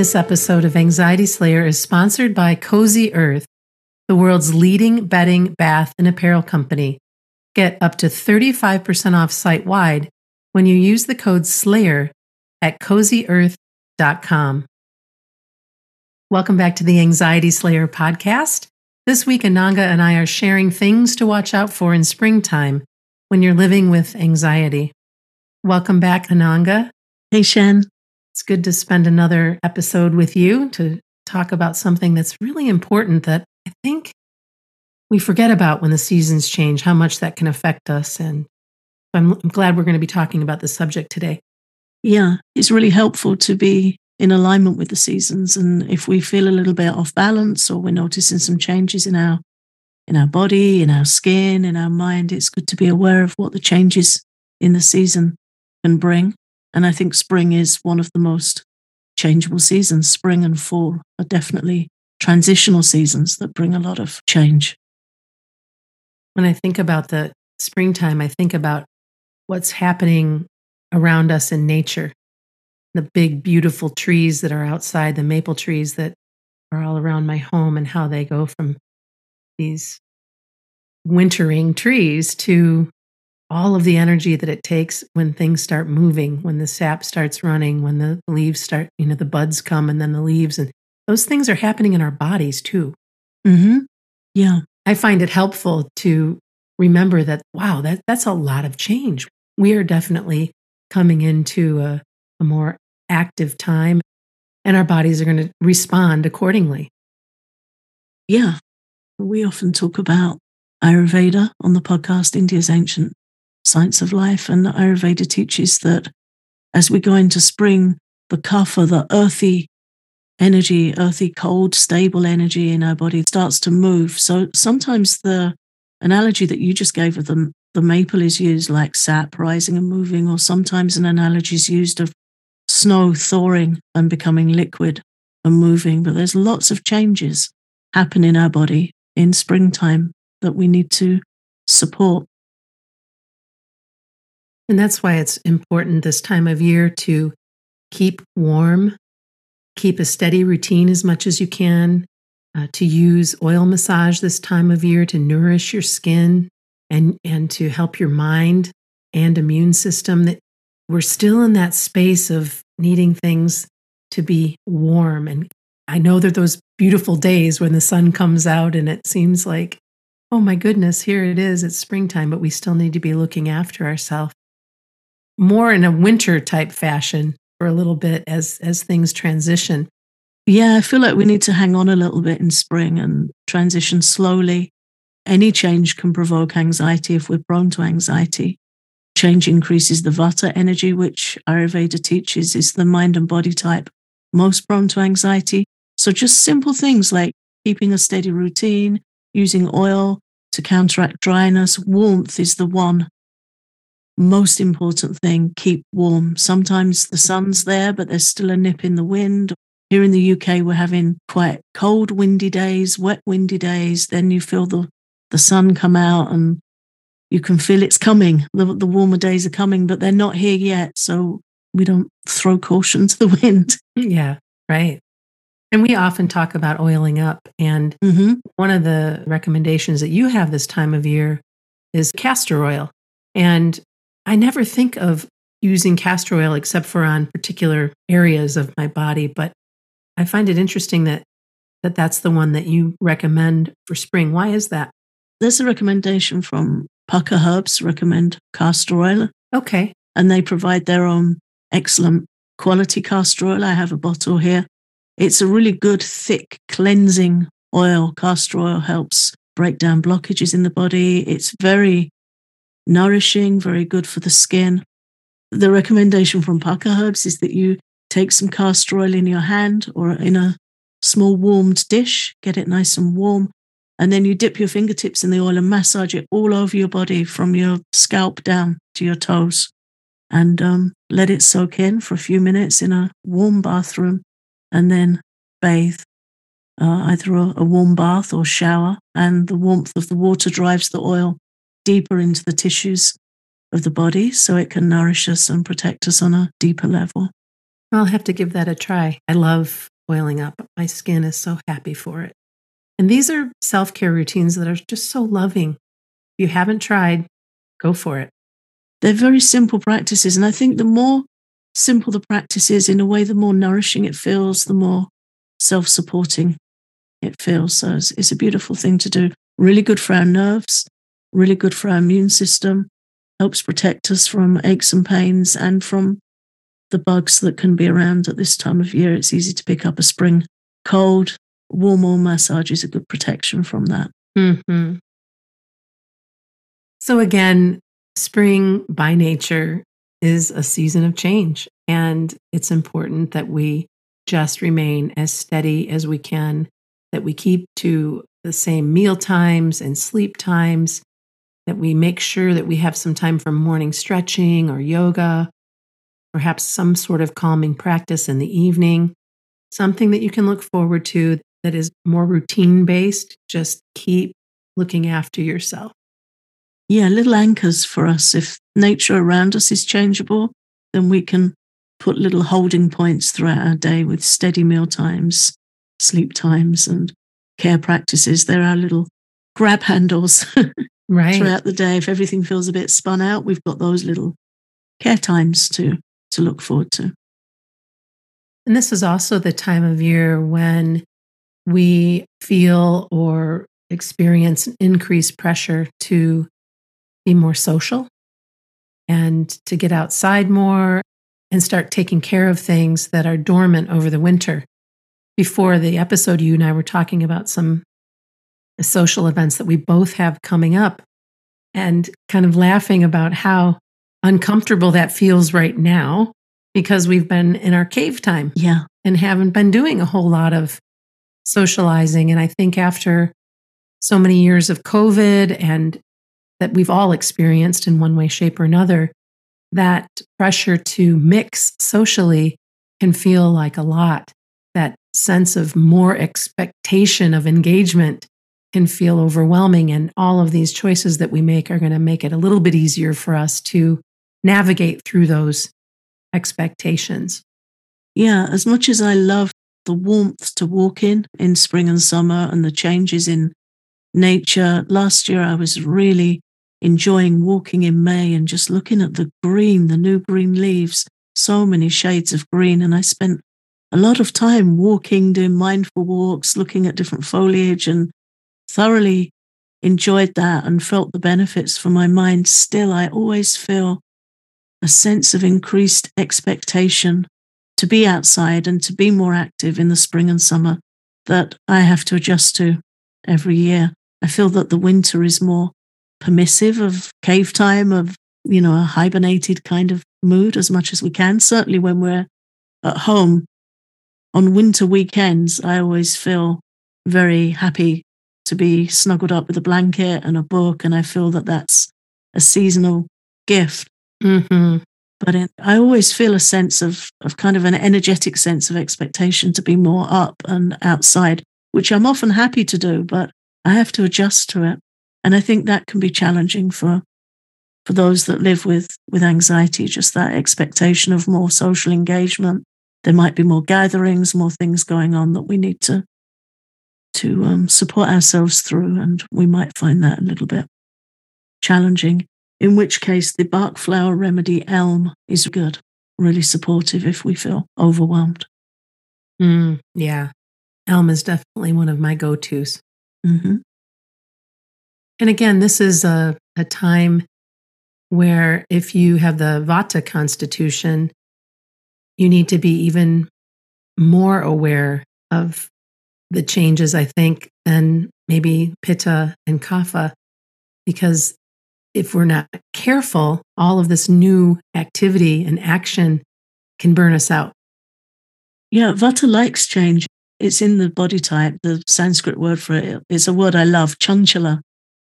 This episode of Anxiety Slayer is sponsored by Cozy Earth, the world's leading bedding, bath, and apparel company. Get up to 35% off site wide when you use the code SLAYER at cozyearth.com. Welcome back to the Anxiety Slayer podcast. This week, Ananga and I are sharing things to watch out for in springtime when you're living with anxiety. Welcome back, Ananga. Hey, Shann. It's good to spend another episode with you to talk about something that's really important that I think we forget about when the seasons change, how much that can affect us. And I'm, I'm glad we're going to be talking about the subject today. Yeah, it's really helpful to be in alignment with the seasons. And if we feel a little bit off balance or we're noticing some changes in our in our body, in our skin, in our mind, it's good to be aware of what the changes in the season can bring. And I think spring is one of the most changeable seasons. Spring and fall are definitely transitional seasons that bring a lot of change. When I think about the springtime, I think about what's happening around us in nature. The big, beautiful trees that are outside, the maple trees that are all around my home, and how they go from these wintering trees to all of the energy that it takes when things start moving, when the sap starts running, when the leaves start, you know, the buds come and then the leaves. And those things are happening in our bodies too. Mm-hmm. Yeah. I find it helpful to remember that, wow, that, that's a lot of change. We are definitely coming into a, a more active time and our bodies are going to respond accordingly. Yeah. We often talk about Ayurveda on the podcast, India's ancient science of life. And Ayurveda teaches that as we go into spring, the kapha, the earthy energy, earthy, cold, stable energy in our body starts to move. So sometimes the analogy that you just gave of the, the maple is used like sap rising and moving, or sometimes an analogy is used of snow thawing and becoming liquid and moving. But there's lots of changes happen in our body in springtime that we need to support. And that's why it's important this time of year to keep warm, keep a steady routine as much as you can, uh, to use oil massage this time of year to nourish your skin and, and to help your mind and immune system. That we're still in that space of needing things to be warm. And I know that those beautiful days when the sun comes out and it seems like, oh my goodness, here it is, it's springtime, but we still need to be looking after ourselves more in a winter type fashion for a little bit as as things transition. Yeah, I feel like we need to hang on a little bit in spring and transition slowly. Any change can provoke anxiety if we're prone to anxiety. Change increases the vata energy, which Ayurveda teaches is the mind and body type most prone to anxiety. So, just simple things like keeping a steady routine, using oil to counteract dryness, warmth is the one most important thing keep warm. Sometimes the sun's there, but there's still a nip in the wind. Here in the UK, we're having quite cold, windy days, wet, windy days. Then you feel the, the sun come out and you can feel it's coming. The, the warmer days are coming, but they're not here yet. So we don't throw caution to the wind. Yeah, right. And we often talk about oiling up. And mm-hmm. one of the recommendations that you have this time of year is castor oil. And I never think of using castor oil except for on particular areas of my body, but I find it interesting that, that that's the one that you recommend for spring. Why is that? There's a recommendation from Pukka Herbs recommend castor oil. Okay. And they provide their own excellent quality castor oil. I have a bottle here. It's a really good, thick, cleansing oil. Castor oil helps break down blockages in the body. It's very nourishing, very good for the skin. The recommendation from Pukka Herbs is that you take some castor oil in your hand or in a small warmed dish, get it nice and warm, and then you dip your fingertips in the oil and massage it all over your body from your scalp down to your toes. And um, let it soak in for a few minutes in a warm bathroom and then bathe. Uh, either a, a warm bath or shower, and the warmth of the water drives the oil deeper into the tissues of the body so it can nourish us and protect us on a deeper level. I'll have to give that a try. I love oiling up. My skin is so happy for it. And these are self care routines that are just so loving. If you haven't tried, go for it. They're very simple practices. And I think the more simple the practice is, in a way, the more nourishing it feels, the more self supporting it feels. So it's, it's, a beautiful thing to do. Really good for our nerves, really good for our immune system, helps protect us from aches and pains and from the bugs that can be around at this time of year. It's easy to pick up a spring cold. Warm oil massage is a good protection from that. Mm-hmm. So, again, spring by nature is a season of change. And it's important that we just remain as steady as we can, that we keep to the same meal times and sleep times, that we make sure that we have some time for morning stretching or yoga, perhaps some sort of calming practice in the evening, something that you can look forward to that is more routine based. Just keep looking after yourself. Yeah, little anchors for us. If nature around us is changeable, then we can put little holding points throughout our day with steady meal times, sleep times, and care practices. They're our little grab handles right. throughout the day. If everything feels a bit spun out, we've got those little care times to, to look forward to. And this is also the time of year when we feel or experience increased pressure to be more social and to get outside more and start taking care of things that are dormant over the winter. Before the episode, you and I were talking about some social events that we both have coming up and kind of laughing about how uncomfortable that feels right now because we've been in our cave time. Yeah. And haven't been doing a whole lot of socializing. And I think after so many years of COVID and that we've all experienced in one way, shape, or another, that pressure to mix socially can feel like a lot. That sense of more expectation of engagement can feel overwhelming. And all of these choices that we make are going to make it a little bit easier for us to navigate through those expectations. Yeah, as much as I love the warmth to walk in in spring and summer and the changes in nature, last year I was really enjoying walking in May and just looking at the green, the new green leaves, so many shades of green. And I spent a lot of time walking, doing mindful walks, looking at different foliage, and thoroughly enjoyed that and felt the benefits for my mind. Still, I always feel a sense of increased expectation to be outside and to be more active in the spring and summer that I have to adjust to every year. I feel that the winter is more permissive of cave time, of, you know, a hibernated kind of mood as much as we can. Certainly when we're at home on winter weekends, I always feel very happy to be snuggled up with a blanket and a book. And I feel that that's a seasonal gift. Mm-hmm. But it, I always feel a sense of, of kind of an energetic sense of expectation to be more up and outside, which I'm often happy to do, but I have to adjust to it. And I think that can be challenging for for those that live with with anxiety, just that expectation of more social engagement. There might be more gatherings, more things going on that we need to to um, support ourselves through, and we might find that a little bit challenging. In which case, the Bach flower remedy elm is good, really supportive if we feel overwhelmed. Mm, yeah, elm is definitely one of my go tos. Mm-hmm. And again, this is a, a time where if you have the Vata constitution, you need to be even more aware of the changes, I think, than maybe Pitta and Kapha, because if we're not careful, all of this new activity and action can burn us out. Yeah, Vata likes change. It's in the body type. The Sanskrit word for it. it is a word I love, chanchala.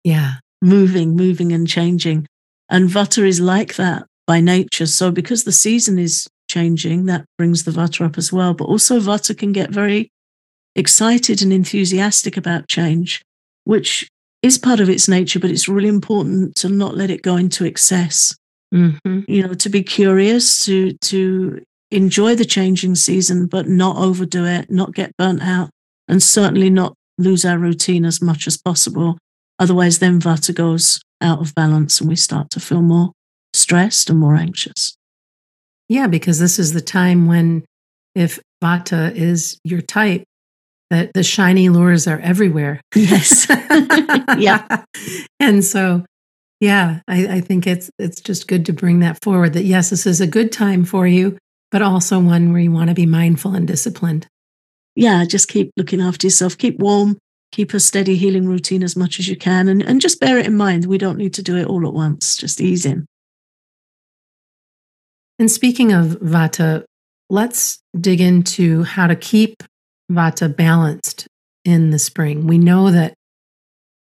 Yeah. Moving, moving and changing. And Vata is like that by nature. So because the season is changing, that brings the Vata up as well. But also Vata can get very excited and enthusiastic about change, which is part of its nature, but it's really important to not let it go into excess. Mm-hmm. You know, to be curious, to to enjoy the changing season, but not overdo it, not get burnt out, and certainly not lose our routine as much as possible. Otherwise, then Vata goes out of balance and we start to feel more stressed and more anxious. Yeah, because this is the time when, if Vata is your type, that the shiny lures are everywhere. Yes. yeah. And so, yeah, I, I think it's it's just good to bring that forward. That yes, this is a good time for you, but also one where you want to be mindful and disciplined. Yeah, just keep looking after yourself. Keep warm. Keep a steady healing routine as much as you can, and and just bear it in mind. We don't need to do it all at once. Just ease in. And speaking of Vata, let's dig into how to keep Vata balanced in the spring. We know that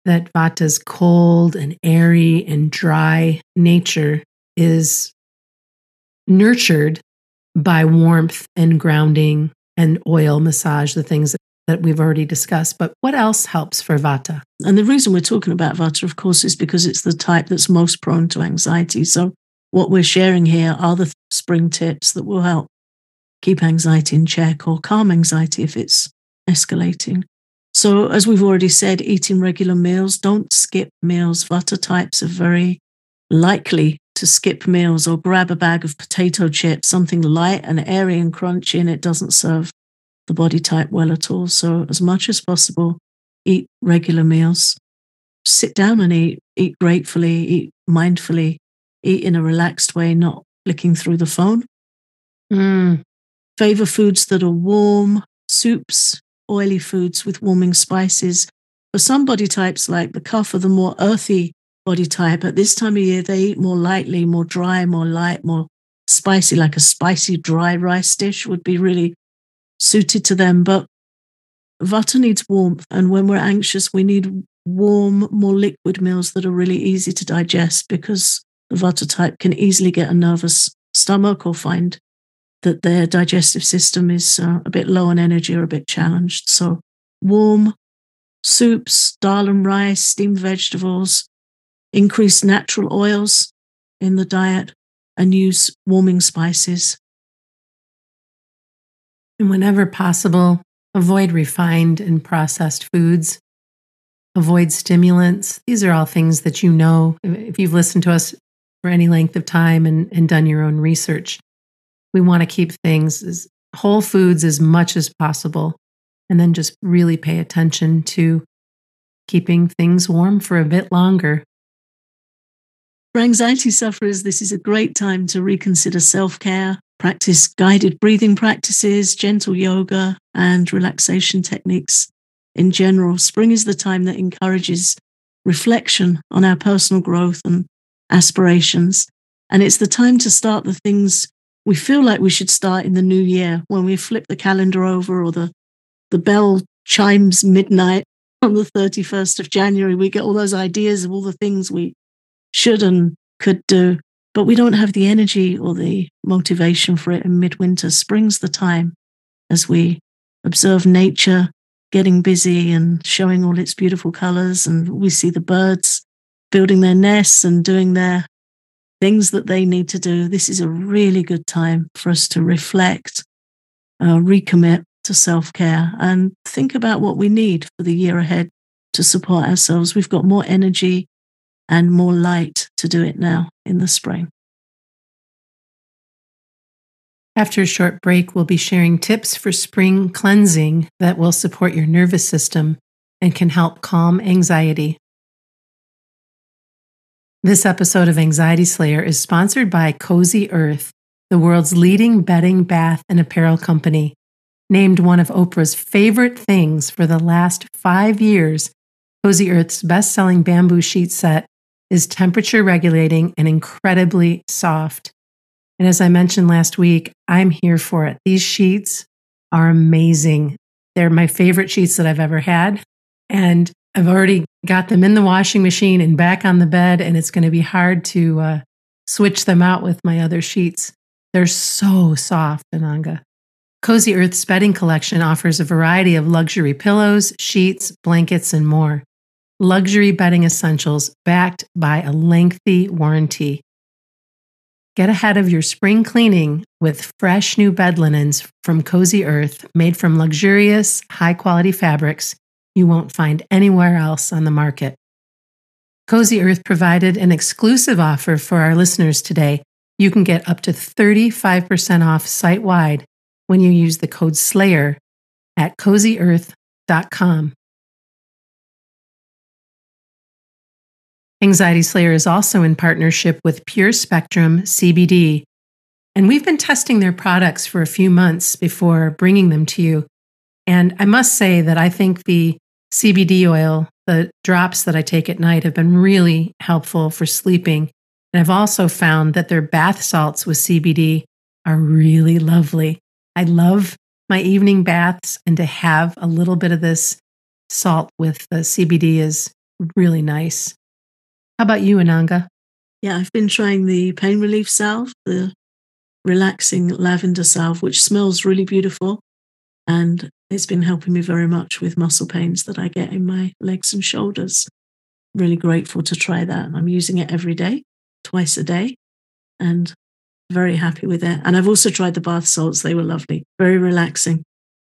that Vata's cold and airy and dry nature is nurtured by warmth and grounding and oil massage, the things that we've already discussed. But what else helps for Vata? And the reason we're talking about Vata, of course, is because it's the type that's most prone to anxiety. So, what we're sharing here are the spring tips that will help keep anxiety in check or calm anxiety if it's escalating. So, as we've already said, eating regular meals, don't skip meals. Vata types are very likely to skip meals or grab a bag of potato chips, something light and airy and crunchy, and it doesn't serve the body type well at all. So, as much as possible, eat regular meals. Sit down and eat, eat gratefully, eat mindfully, eat in a relaxed way, not flicking through the phone. Mm. Favor foods that are warm, soups, oily foods with warming spices. For some body types, like the Kapha, the more earthy body type, at this time of year, they eat more lightly, more dry, more light, more spicy, like a spicy dry rice dish would be really suited to them. But Vata needs warmth. And when we're anxious, we need warm, more liquid meals that are really easy to digest because the Vata type can easily get a nervous stomach or find that their digestive system is uh, a bit low on energy or a bit challenged. So, warm soups, dal and rice, steamed vegetables, increase natural oils in the diet, and use warming spices. And whenever possible, avoid refined and processed foods. Avoid stimulants. These are all things that you know if you've listened to us for any length of time and, and done your own research. We want to keep things as whole foods as much as possible, and then just really pay attention to keeping things warm for a bit longer. For anxiety sufferers, this is a great time to reconsider self care, practice guided breathing practices, gentle yoga, and relaxation techniques. In general, spring is the time that encourages reflection on our personal growth and aspirations. And it's the time to start the things we feel like we should start in the new year when we flip the calendar over or the, the bell chimes midnight on the 31st of January. We get all those ideas of all the things we should and could do, but we don't have the energy or the motivation for it in midwinter. Spring's the time as we observe nature getting busy and showing all its beautiful colors, and we see the birds building their nests and doing their things that they need to do, this is a really good time for us to reflect, uh, recommit to self care, and think about what we need for the year ahead to support ourselves. We've got more energy and more light to do it now in the spring. After a short break, we'll be sharing tips for spring cleansing that will support your nervous system and can help calm anxiety. This episode of Anxiety Slayer is sponsored by Cozy Earth, the world's leading bedding, bath, and apparel company. Named one of Oprah's favorite things for the last five years, Cozy Earth's best selling bamboo sheet set is temperature regulating and incredibly soft. And as I mentioned last week, I'm here for it. These sheets are amazing. They're my favorite sheets that I've ever had. And I've already got them in the washing machine and back on the bed, and it's going to be hard to uh, switch them out with my other sheets. They're so soft, Ananga. Cozy Earth's bedding collection offers a variety of luxury pillows, sheets, blankets, and more. Luxury bedding essentials backed by a lengthy warranty. Get ahead of your spring cleaning with fresh new bed linens from Cozy Earth, made from luxurious, high quality fabrics you won't find anywhere else on the market. Cozy Earth provided an exclusive offer for our listeners today. You can get up to 35% off site wide when you use the code SLAYER at cozyearth.com. Anxiety Slayer is also in partnership with Pure Spectrum CBD, and we've been testing their products for a few months before bringing them to you. And I must say that I think the CBD oil, the drops that I take at night, have been really helpful for sleeping. And I've also found that their bath salts with CBD are really lovely. I love my evening baths, and to have a little bit of this salt with the CBD is really nice. How about you, Ananga? Yeah, I've been trying the pain relief salve, the relaxing lavender salve, which smells really beautiful. And it's been helping me very much with muscle pains that I get in my legs and shoulders. Really grateful to try that. I'm using it every day, twice a day, and very happy with it. And I've also tried the bath salts. They were lovely, very relaxing.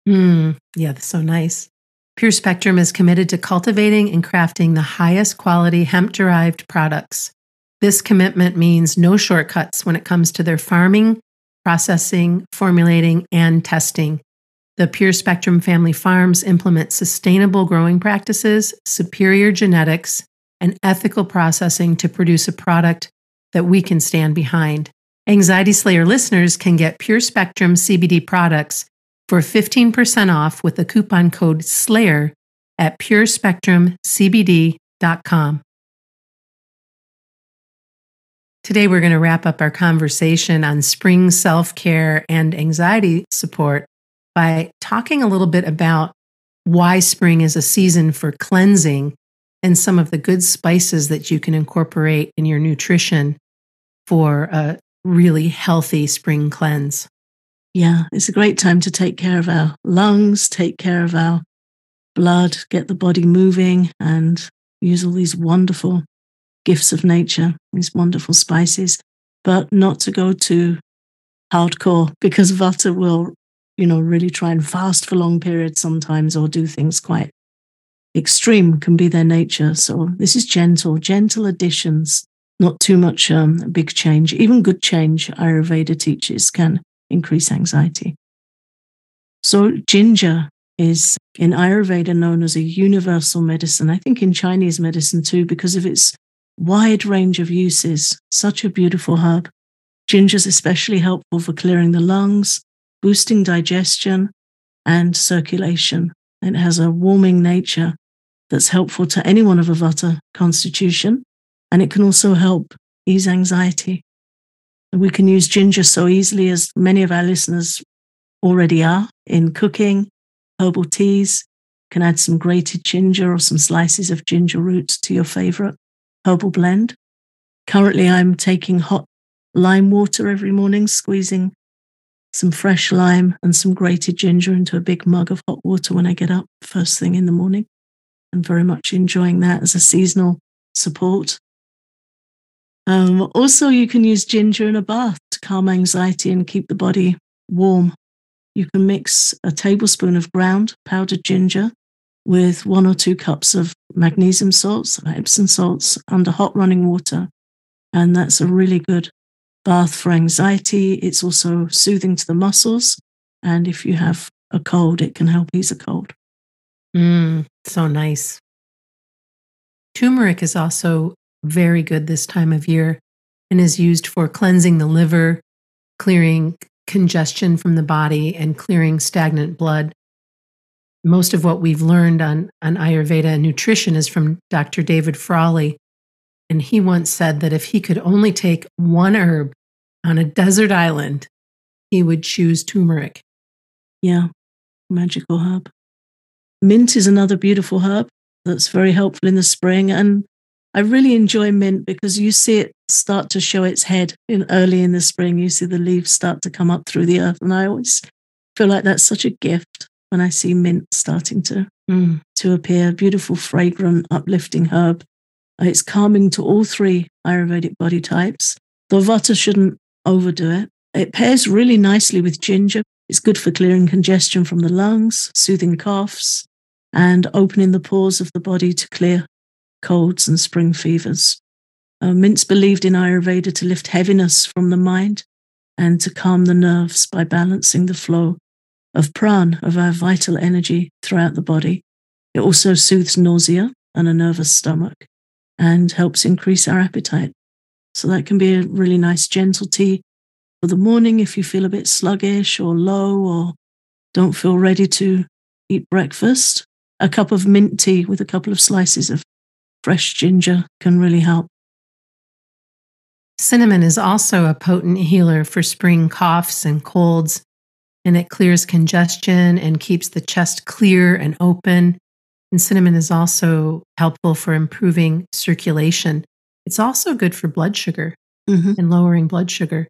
Mm, yeah, that's so nice. Pure Spectrum is committed to cultivating and crafting the highest quality hemp derived products. This commitment means no shortcuts when it comes to their farming, processing, formulating, and testing. The Pure Spectrum family farms implement sustainable growing practices, superior genetics, and ethical processing to produce a product that we can stand behind. Anxiety Slayer listeners can get Pure Spectrum CBD products for 15% off with the coupon code SLAYER at purespectrumcbd.com. Today, we're going to wrap up our conversation on spring self care and anxiety support by talking a little bit about why spring is a season for cleansing and some of the good spices that you can incorporate in your nutrition for a really healthy spring cleanse. Yeah, it's a great time to take care of our lungs, take care of our blood, get the body moving, and use all these wonderful gifts of nature, these wonderful spices, but not to go too hardcore because Vata will you know, really try and fast for long periods sometimes or do things quite extreme can be their nature. So this is gentle, gentle additions, not too much um, big change. Even good change, Ayurveda teaches, can increase anxiety. So ginger is in Ayurveda known as a universal medicine. I think in Chinese medicine too, because of its wide range of uses. Such a beautiful herb. Ginger is especially helpful for clearing the lungs, boosting digestion and circulation. It has a warming nature that's helpful to anyone of a Vata constitution, and it can also help ease anxiety. We can use ginger so easily, as many of our listeners already are, in cooking, herbal teas. Can add some grated ginger or some slices of ginger root to your favorite herbal blend. Currently, I'm taking hot lime water every morning, squeezing some fresh lime and some grated ginger into a big mug of hot water when I get up first thing in the morning. And very much enjoying that as a seasonal support. Um, also, you can use ginger in a bath to calm anxiety and keep the body warm. You can mix a tablespoon of ground powdered ginger with one or two cups of magnesium salts, Epsom salts, under hot running water. And that's a really good bath for anxiety. It's also soothing to the muscles. And if you have a cold, it can help ease a cold. Mm, so nice. Turmeric is also very good this time of year and is used for cleansing the liver, clearing congestion from the body, and clearing stagnant blood. Most of what we've learned on, on Ayurveda and nutrition is from Dr. David Frawley. And he once said that if he could only take one herb on a desert island, he would choose turmeric. Yeah, magical herb. Mint is another beautiful herb that's very helpful in the spring. And I really enjoy mint because you see it start to show its head in early in the spring. You see the leaves start to come up through the earth. And I always feel like that's such a gift when I see mint starting to, mm. to appear. Beautiful, fragrant, uplifting herb. Uh, it's calming to all three Ayurvedic body types. Though Vata shouldn't overdo it. It pairs really nicely with ginger. It's good for clearing congestion from the lungs, soothing coughs, and opening the pores of the body to clear colds and spring fevers. Uh, mint's believed in Ayurveda to lift heaviness from the mind and to calm the nerves by balancing the flow of pran, of our vital energy throughout the body. It also soothes nausea and a nervous stomach and helps increase our appetite. So that can be a really nice gentle tea for the morning if you feel a bit sluggish or low or don't feel ready to eat breakfast. A cup of mint tea with a couple of slices of fresh ginger can really help. Cinnamon is also a potent healer for spring coughs and colds, and it clears congestion and keeps the chest clear and open. And cinnamon is also helpful for improving circulation. It's also good for blood sugar mm-hmm. and lowering blood sugar.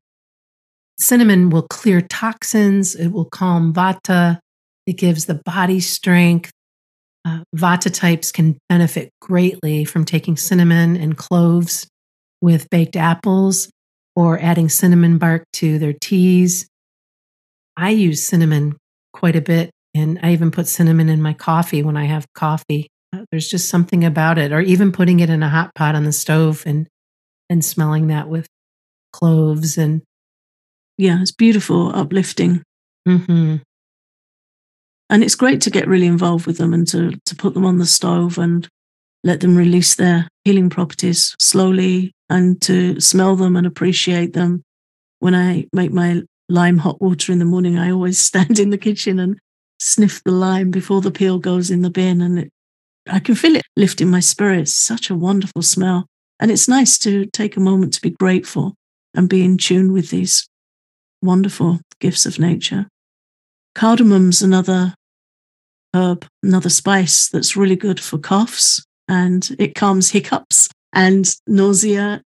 Cinnamon will clear toxins, it will calm vata, it gives the body strength. Uh, vata types can benefit greatly from taking cinnamon and cloves with baked apples or adding cinnamon bark to their teas. I use cinnamon quite a bit, and I even put cinnamon in my coffee when I have coffee. Uh, there's just something about it, or even putting it in a hot pot on the stove and and smelling that with cloves and yeah, it's beautiful, uplifting. Mm-hmm. And it's great to get really involved with them and to to put them on the stove and let them release their healing properties slowly and to smell them and appreciate them. When I make my lime hot water in the morning, I always stand in the kitchen and sniff the lime before the peel goes in the bin. And it, I can feel it lifting my spirits. Such a wonderful smell. And it's nice to take a moment to be grateful and be in tune with these wonderful gifts of nature. Cardamom's another herb, another spice that's really good for coughs and it calms hiccups and nausea.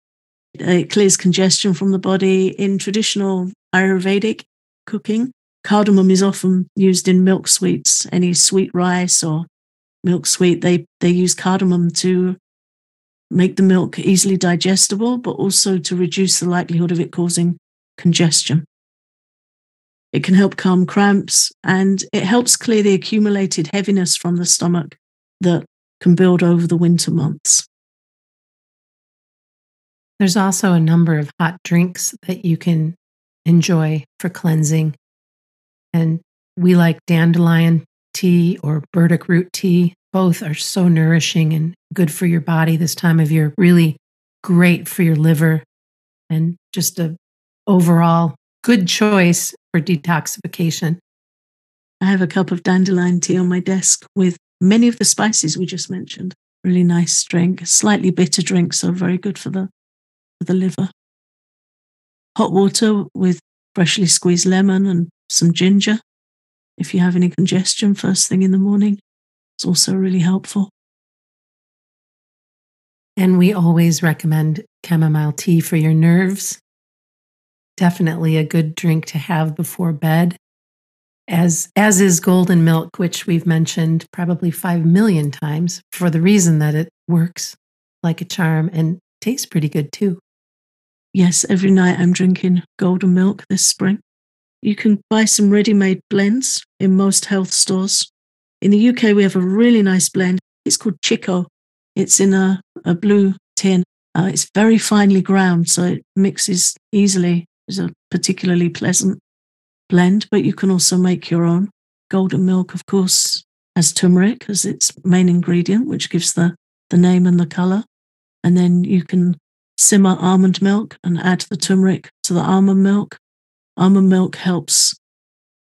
It clears congestion from the body. In traditional Ayurvedic cooking, cardamom is often used in milk sweets, any sweet rice or milk sweet. They, they use cardamom to make the milk easily digestible, but also to reduce the likelihood of it causing congestion. It can help calm cramps and it helps clear the accumulated heaviness from the stomach that can build over the winter months. There's also a number of hot drinks that you can enjoy for cleansing. And we like dandelion tea or burdock root tea. Both are so nourishing and good for your body this time of year. Really great for your liver and just a overall good choice for detoxification. I have a cup of dandelion tea on my desk with many of the spices we just mentioned. Really nice drink, slightly bitter drink, so very good for the for the liver. Hot water with freshly squeezed lemon and some ginger. If you have any congestion first thing in the morning, it's also really helpful. And we always recommend chamomile tea for your nerves. Definitely a good drink to have before bed as as is golden milk which we've mentioned probably 5 million times for the reason that it works like a charm and tastes pretty good too yes every night i'm drinking golden milk this spring you can buy some ready-made blends in most health stores in the uk we have a really nice blend it's called chico it's in a, a blue tin uh, it's very finely ground so it mixes easily it's a particularly pleasant blend, but you can also make your own. Golden milk, of course, has turmeric as its main ingredient, which gives the, the name and the color. And then you can simmer almond milk and add the turmeric to the almond milk. Almond milk helps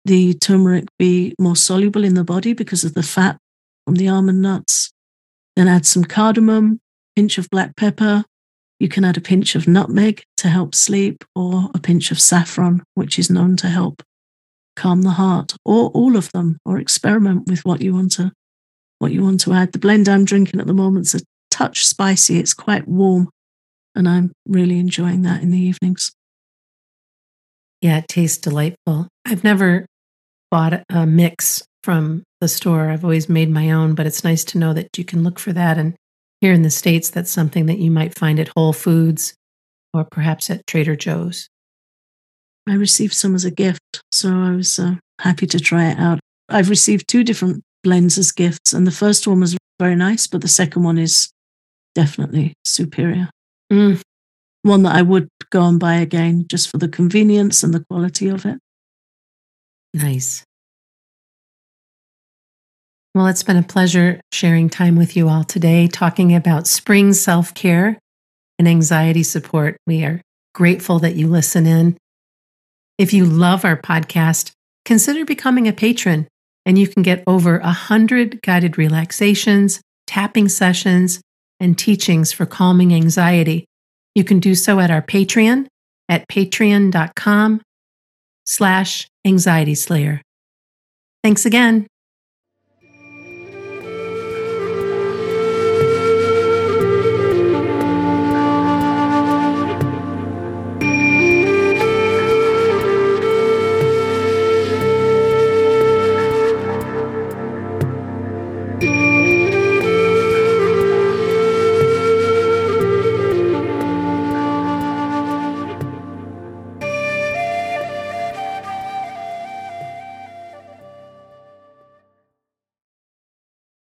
the turmeric be more soluble in the body because of the fat from the almond nuts. Then add some cardamom, pinch of black pepper. You can add a pinch of nutmeg to help sleep, or a pinch of saffron, which is known to help calm the heart, or all of them, or experiment with what you want to what you want to add. The blend I'm drinking at the moment's a touch spicy. It's quite warm, and I'm really enjoying that in the evenings. Yeah, it tastes delightful. I've never bought a mix from the store. I've always made my own, but it's nice to know that you can look for that. And here in the States, that's something that you might find at Whole Foods or perhaps at Trader Joe's. I received some as a gift, so I was uh, happy to try it out. I've received two different blends as gifts, and the first one was very nice, but the second one is definitely superior. Mm. One that I would go and buy again just for the convenience and the quality of it. Nice. Well, it's been a pleasure sharing time with you all today, talking about spring self care and anxiety support. We are grateful that you listen in. If you love our podcast, consider becoming a patron, and you can get over a 100 guided relaxations, tapping sessions, and teachings for calming anxiety. You can do so at our Patreon at patreon.com slash anxiety slayer. Thanks again.